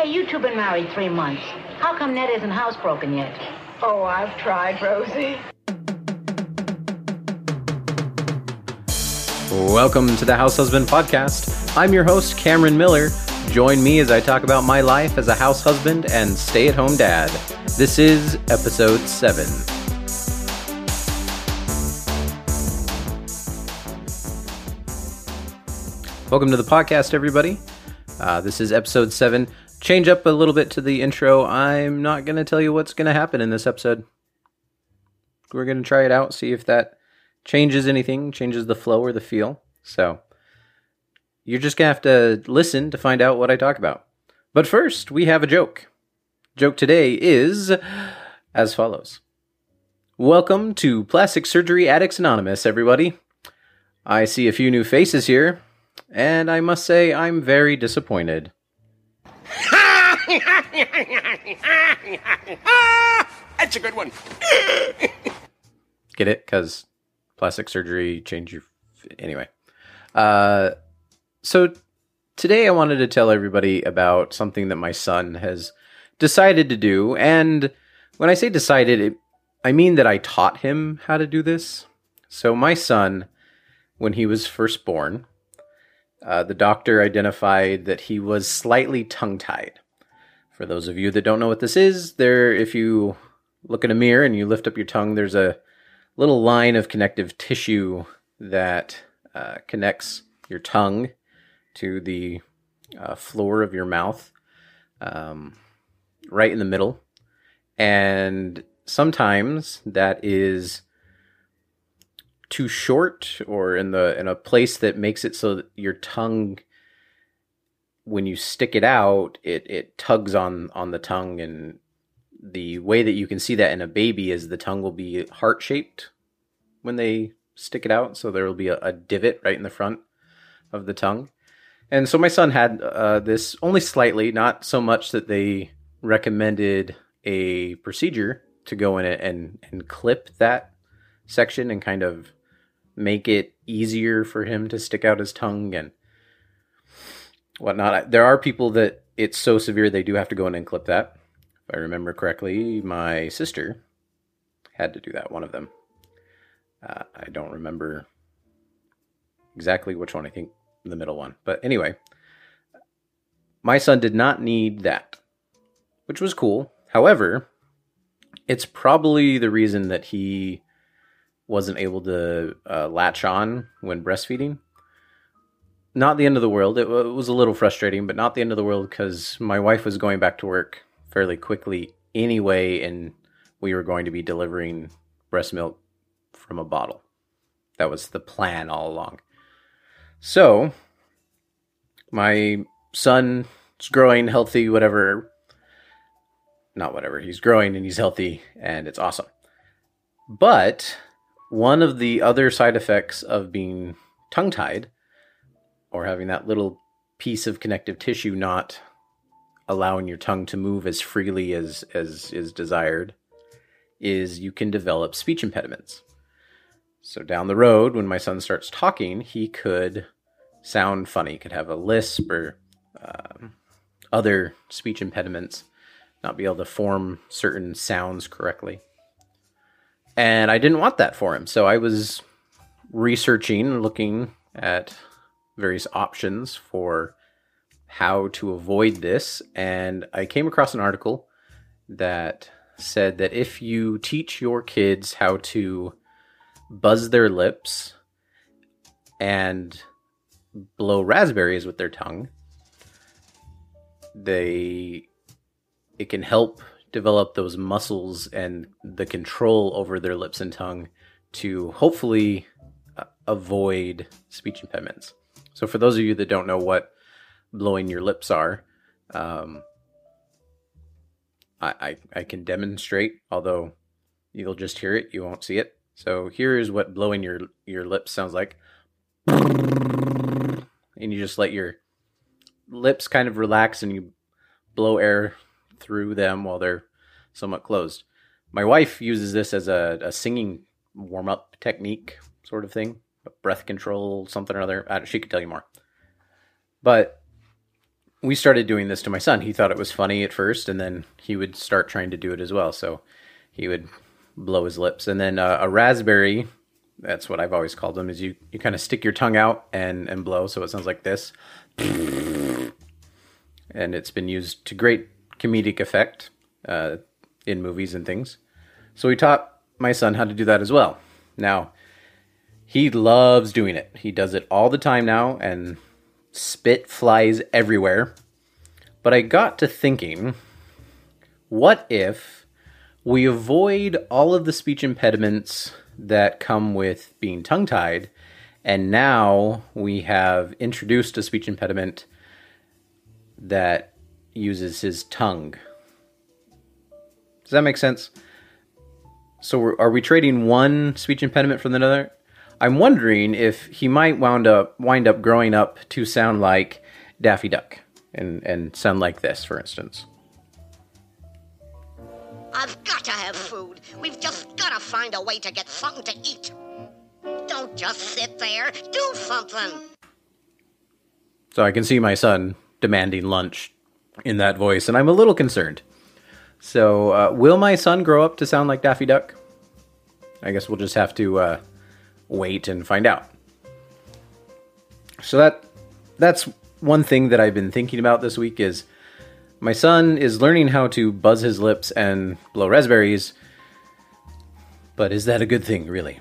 Hey, you two been married three months. How come Ned isn't housebroken yet? Oh, I've tried, Rosie. Welcome to the House Husband Podcast. I'm your host, Cameron Miller. Join me as I talk about my life as a house husband and stay at home dad. This is episode 7. Welcome to the podcast, everybody. Uh, this is episode 7. Change up a little bit to the intro. I'm not going to tell you what's going to happen in this episode. We're going to try it out, see if that changes anything, changes the flow or the feel. So you're just going to have to listen to find out what I talk about. But first, we have a joke. Joke today is as follows Welcome to Plastic Surgery Addicts Anonymous, everybody. I see a few new faces here, and I must say I'm very disappointed. That's a good one. Get it? Because plastic surgery change your. Anyway. Uh, so today I wanted to tell everybody about something that my son has decided to do. And when I say decided, it, I mean that I taught him how to do this. So my son, when he was first born, uh, the doctor identified that he was slightly tongue tied. For those of you that don't know what this is, there, if you look in a mirror and you lift up your tongue, there's a little line of connective tissue that uh, connects your tongue to the uh, floor of your mouth, um, right in the middle. And sometimes that is too short or in the in a place that makes it so that your tongue when you stick it out it it tugs on on the tongue and the way that you can see that in a baby is the tongue will be heart shaped when they stick it out so there will be a, a, divot right in the front of the tongue. And so my son had uh, this only slightly not so much that they recommended a procedure to go in it and and clip that section and kind of make it easier for him to stick out his tongue and whatnot. There are people that it's so severe they do have to go in and clip that. If I remember correctly, my sister had to do that, one of them. Uh, I don't remember exactly which one, I think the middle one. But anyway, my son did not need that, which was cool. However, it's probably the reason that he wasn't able to uh, latch on when breastfeeding. Not the end of the world. It, w- it was a little frustrating, but not the end of the world because my wife was going back to work fairly quickly anyway, and we were going to be delivering breast milk from a bottle. That was the plan all along. So, my son is growing healthy, whatever. Not whatever. He's growing and he's healthy, and it's awesome. But one of the other side effects of being tongue tied or having that little piece of connective tissue not allowing your tongue to move as freely as, as is desired is you can develop speech impediments. So down the road, when my son starts talking, he could sound funny, could have a lisp or um, other speech impediments, not be able to form certain sounds correctly and I didn't want that for him. So I was researching, looking at various options for how to avoid this, and I came across an article that said that if you teach your kids how to buzz their lips and blow raspberries with their tongue, they it can help develop those muscles and the control over their lips and tongue to hopefully uh, avoid speech impediments. So, for those of you that don't know what blowing your lips are, um, I, I, I can demonstrate, although you'll just hear it, you won't see it. So, here is what blowing your your lips sounds like. And you just let your lips kind of relax and you blow air through them while they're somewhat closed. My wife uses this as a, a singing warm up technique, sort of thing, breath control, something or other. she could tell you more. But we started doing this to my son. He thought it was funny at first, and then he would start trying to do it as well. So he would blow his lips, and then uh, a raspberry. That's what I've always called them. Is you you kind of stick your tongue out and and blow, so it sounds like this. And it's been used to great comedic effect uh, in movies and things. So we taught my son how to do that as well. Now he loves doing it. He does it all the time now, and spit flies everywhere. But I got to thinking what if we avoid all of the speech impediments that come with being tongue tied, and now we have introduced a speech impediment that uses his tongue? Does that make sense? So, are we trading one speech impediment for another? I'm wondering if he might wound up wind up growing up to sound like Daffy Duck and and sound like this, for instance. I've got to have food. We've just got to find a way to get something to eat. Don't just sit there. Do something. So I can see my son demanding lunch in that voice, and I'm a little concerned. So, uh, will my son grow up to sound like Daffy Duck? I guess we'll just have to uh, wait and find out. So that that's one thing that I've been thinking about this week is my son is learning how to buzz his lips and blow raspberries. But is that a good thing, really?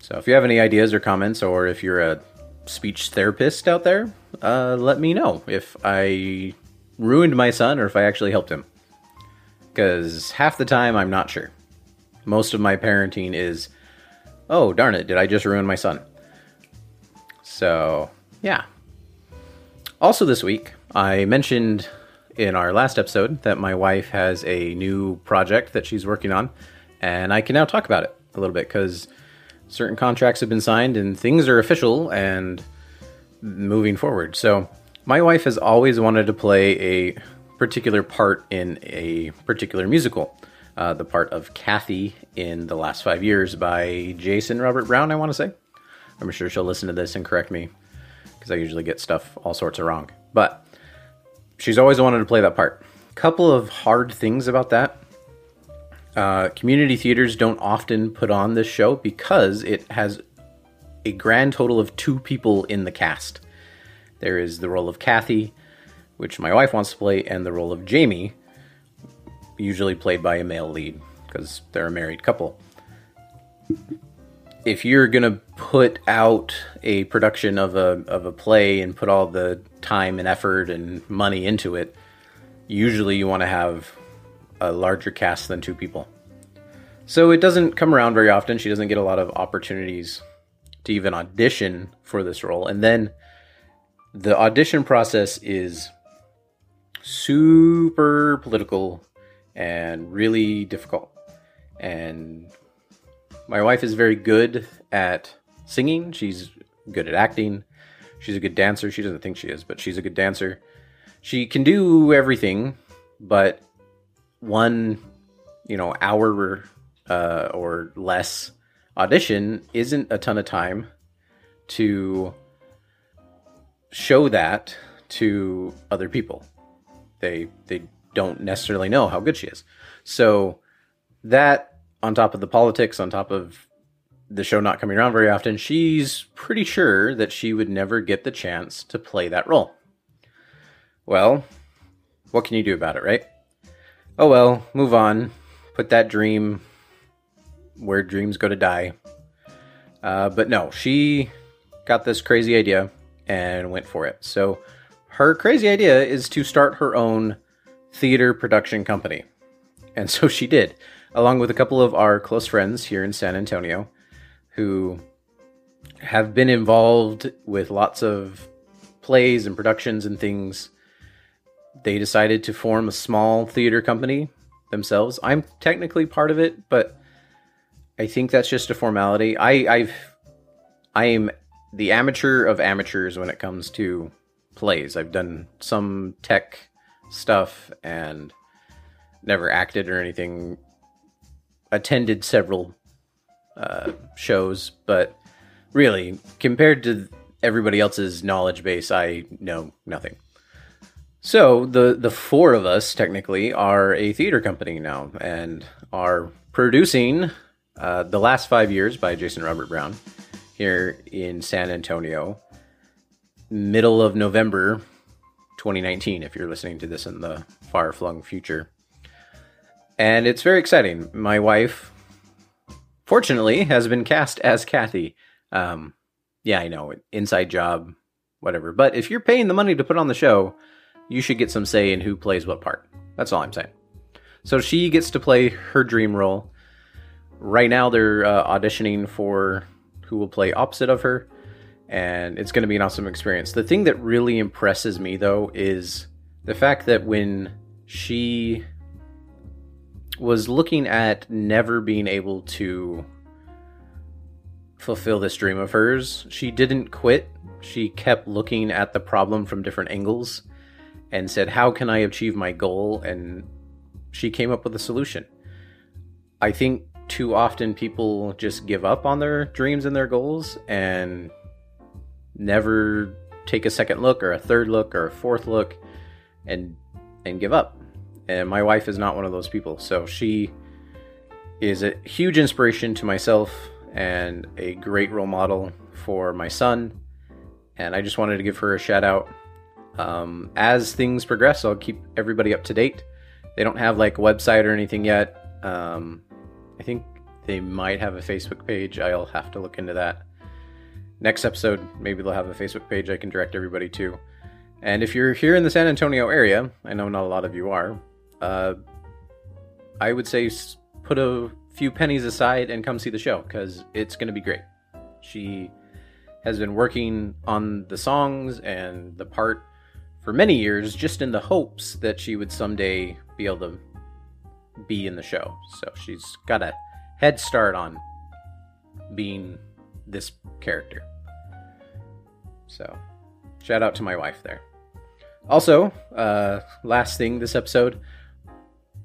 So if you have any ideas or comments, or if you're a speech therapist out there, uh, let me know if I ruined my son or if I actually helped him. Because half the time I'm not sure. Most of my parenting is oh, darn it, did I just ruin my son? So, yeah. Also, this week, I mentioned in our last episode that my wife has a new project that she's working on, and I can now talk about it a little bit because certain contracts have been signed and things are official and moving forward. So, my wife has always wanted to play a particular part in a particular musical uh, the part of Kathy in The Last Five Years by Jason Robert Brown, I want to say. I'm sure she'll listen to this and correct me because I usually get stuff all sorts of wrong. But she's always wanted to play that part. A Couple of hard things about that. Uh, community theaters don't often put on this show because it has a grand total of two people in the cast. There is the role of Kathy, which my wife wants to play, and the role of Jamie, usually played by a male lead because they're a married couple. If you're gonna put out a production of a of a play and put all the time and effort and money into it, usually you want to have a larger cast than two people. So it doesn't come around very often. She doesn't get a lot of opportunities to even audition for this role. And then the audition process is super political and really difficult. And my wife is very good at singing. She's good at acting. She's a good dancer. She doesn't think she is, but she's a good dancer. She can do everything, but one, you know, hour uh, or less audition isn't a ton of time to show that to other people. They they don't necessarily know how good she is. So that on top of the politics, on top of the show not coming around very often, she's pretty sure that she would never get the chance to play that role. Well, what can you do about it, right? Oh well, move on. Put that dream where dreams go to die. Uh, but no, she got this crazy idea and went for it. So her crazy idea is to start her own theater production company. And so she did, along with a couple of our close friends here in San Antonio who have been involved with lots of plays and productions and things. They decided to form a small theater company themselves. I'm technically part of it, but I think that's just a formality. I I've I am the amateur of amateurs when it comes to plays. I've done some tech stuff and never acted or anything. Attended several uh, shows, but really, compared to everybody else's knowledge base, I know nothing. So the the four of us technically are a theater company now and are producing uh, the last five years by Jason Robert Brown here in San Antonio, middle of November 2019. If you're listening to this in the far flung future, and it's very exciting. My wife, fortunately, has been cast as Kathy. Um, yeah, I know, inside job, whatever. But if you're paying the money to put on the show you should get some say in who plays what part. That's all I'm saying. So she gets to play her dream role. Right now, they're uh, auditioning for who will play opposite of her, and it's going to be an awesome experience. The thing that really impresses me, though, is the fact that when she was looking at never being able to fulfill this dream of hers, she didn't quit. She kept looking at the problem from different angles and said, How can I achieve my goal? And she came up with a solution. I think too often people just give up on their dreams and their goals and never take a second look or a third look or a fourth look and and give up. And my wife is not one of those people. So she is a huge inspiration to myself and a great role model for my son. And I just wanted to give her a shout out um, as things progress, I'll keep everybody up to date. They don't have like a website or anything yet. Um, I think they might have a Facebook page. I'll have to look into that. Next episode, maybe they'll have a Facebook page I can direct everybody to. And if you're here in the San Antonio area, I know not a lot of you are, uh, I would say put a few pennies aside and come see the show because it's going to be great. She has been working on the songs and the part for many years just in the hopes that she would someday be able to be in the show. So she's got a head start on being this character. So, shout out to my wife there. Also, uh, last thing this episode,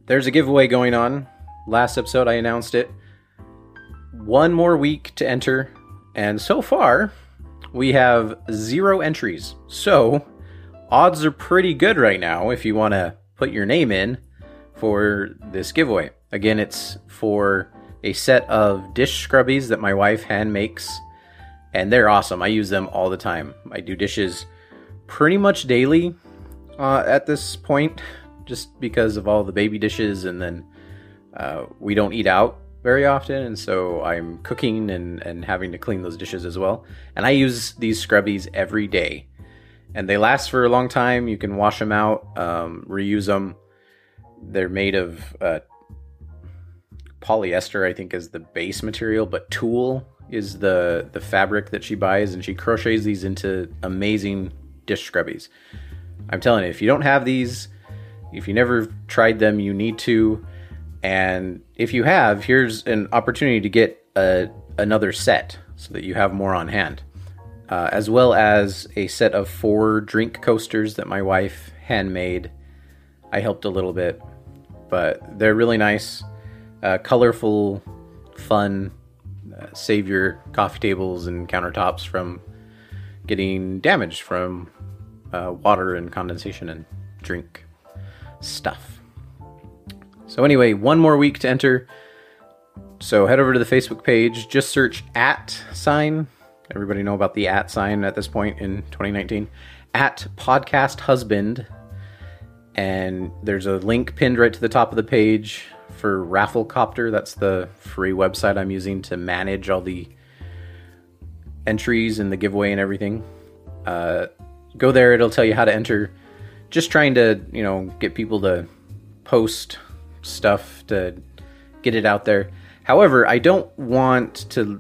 there's a giveaway going on. Last episode, I announced it. One more week to enter, and so far, we have zero entries. So, odds are pretty good right now if you want to put your name in for this giveaway. Again, it's for a set of dish scrubbies that my wife hand makes, and they're awesome. I use them all the time. I do dishes pretty much daily uh, at this point, just because of all the baby dishes, and then uh, we don't eat out very often, and so I'm cooking and, and having to clean those dishes as well. And I use these scrubbies every day and they last for a long time. You can wash them out, um, reuse them. They're made of uh, polyester, I think, is the base material, but tulle is the the fabric that she buys, and she crochets these into amazing dish scrubbies. I'm telling you, if you don't have these, if you never tried them, you need to. And if you have, here's an opportunity to get a, another set so that you have more on hand uh, as well as a set of four drink coasters that my wife handmade. I helped a little bit, but they're really nice, uh, colorful, fun. Uh, save your coffee tables and countertops from getting damaged from uh, water and condensation and drink stuff. So, anyway, one more week to enter. So, head over to the Facebook page, just search at sign Everybody know about the at sign at this point in 2019. At podcast husband. And there's a link pinned right to the top of the page for Rafflecopter. That's the free website I'm using to manage all the entries and the giveaway and everything. Uh, go there, it'll tell you how to enter. Just trying to, you know, get people to post stuff to get it out there. However, I don't want to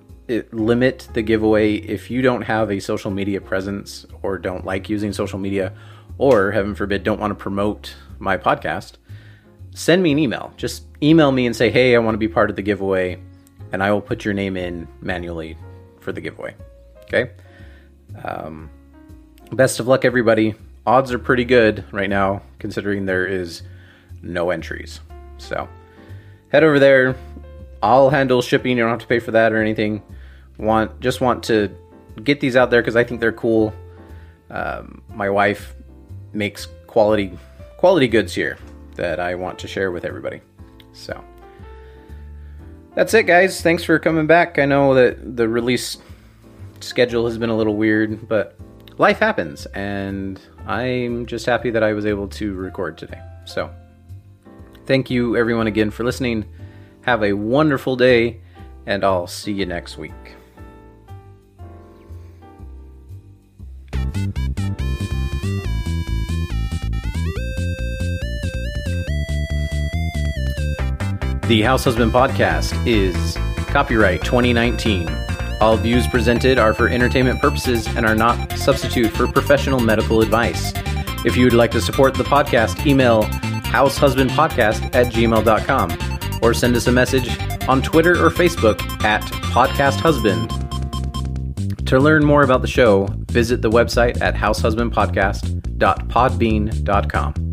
limit the giveaway if you don't have a social media presence or don't like using social media or heaven forbid don't want to promote my podcast send me an email. Just email me and say hey i want to be part of the giveaway and i will put your name in manually for the giveaway okay? Um, best of luck everybody. Odds are pretty good right now considering there is no entries. So head over there. I'll handle shipping. You don't have to pay for that or anything. Want just want to get these out there because I think they're cool. Um, my wife makes quality quality goods here that I want to share with everybody. So that's it, guys. Thanks for coming back. I know that the release schedule has been a little weird, but life happens, and I'm just happy that I was able to record today. So thank you, everyone, again for listening. Have a wonderful day, and I'll see you next week. The House Husband Podcast is copyright 2019. All views presented are for entertainment purposes and are not substitute for professional medical advice. If you would like to support the podcast, email househusbandpodcast at gmail.com or send us a message on Twitter or Facebook at Podcast Husband. To learn more about the show, visit the website at househusbandpodcast.podbean.com.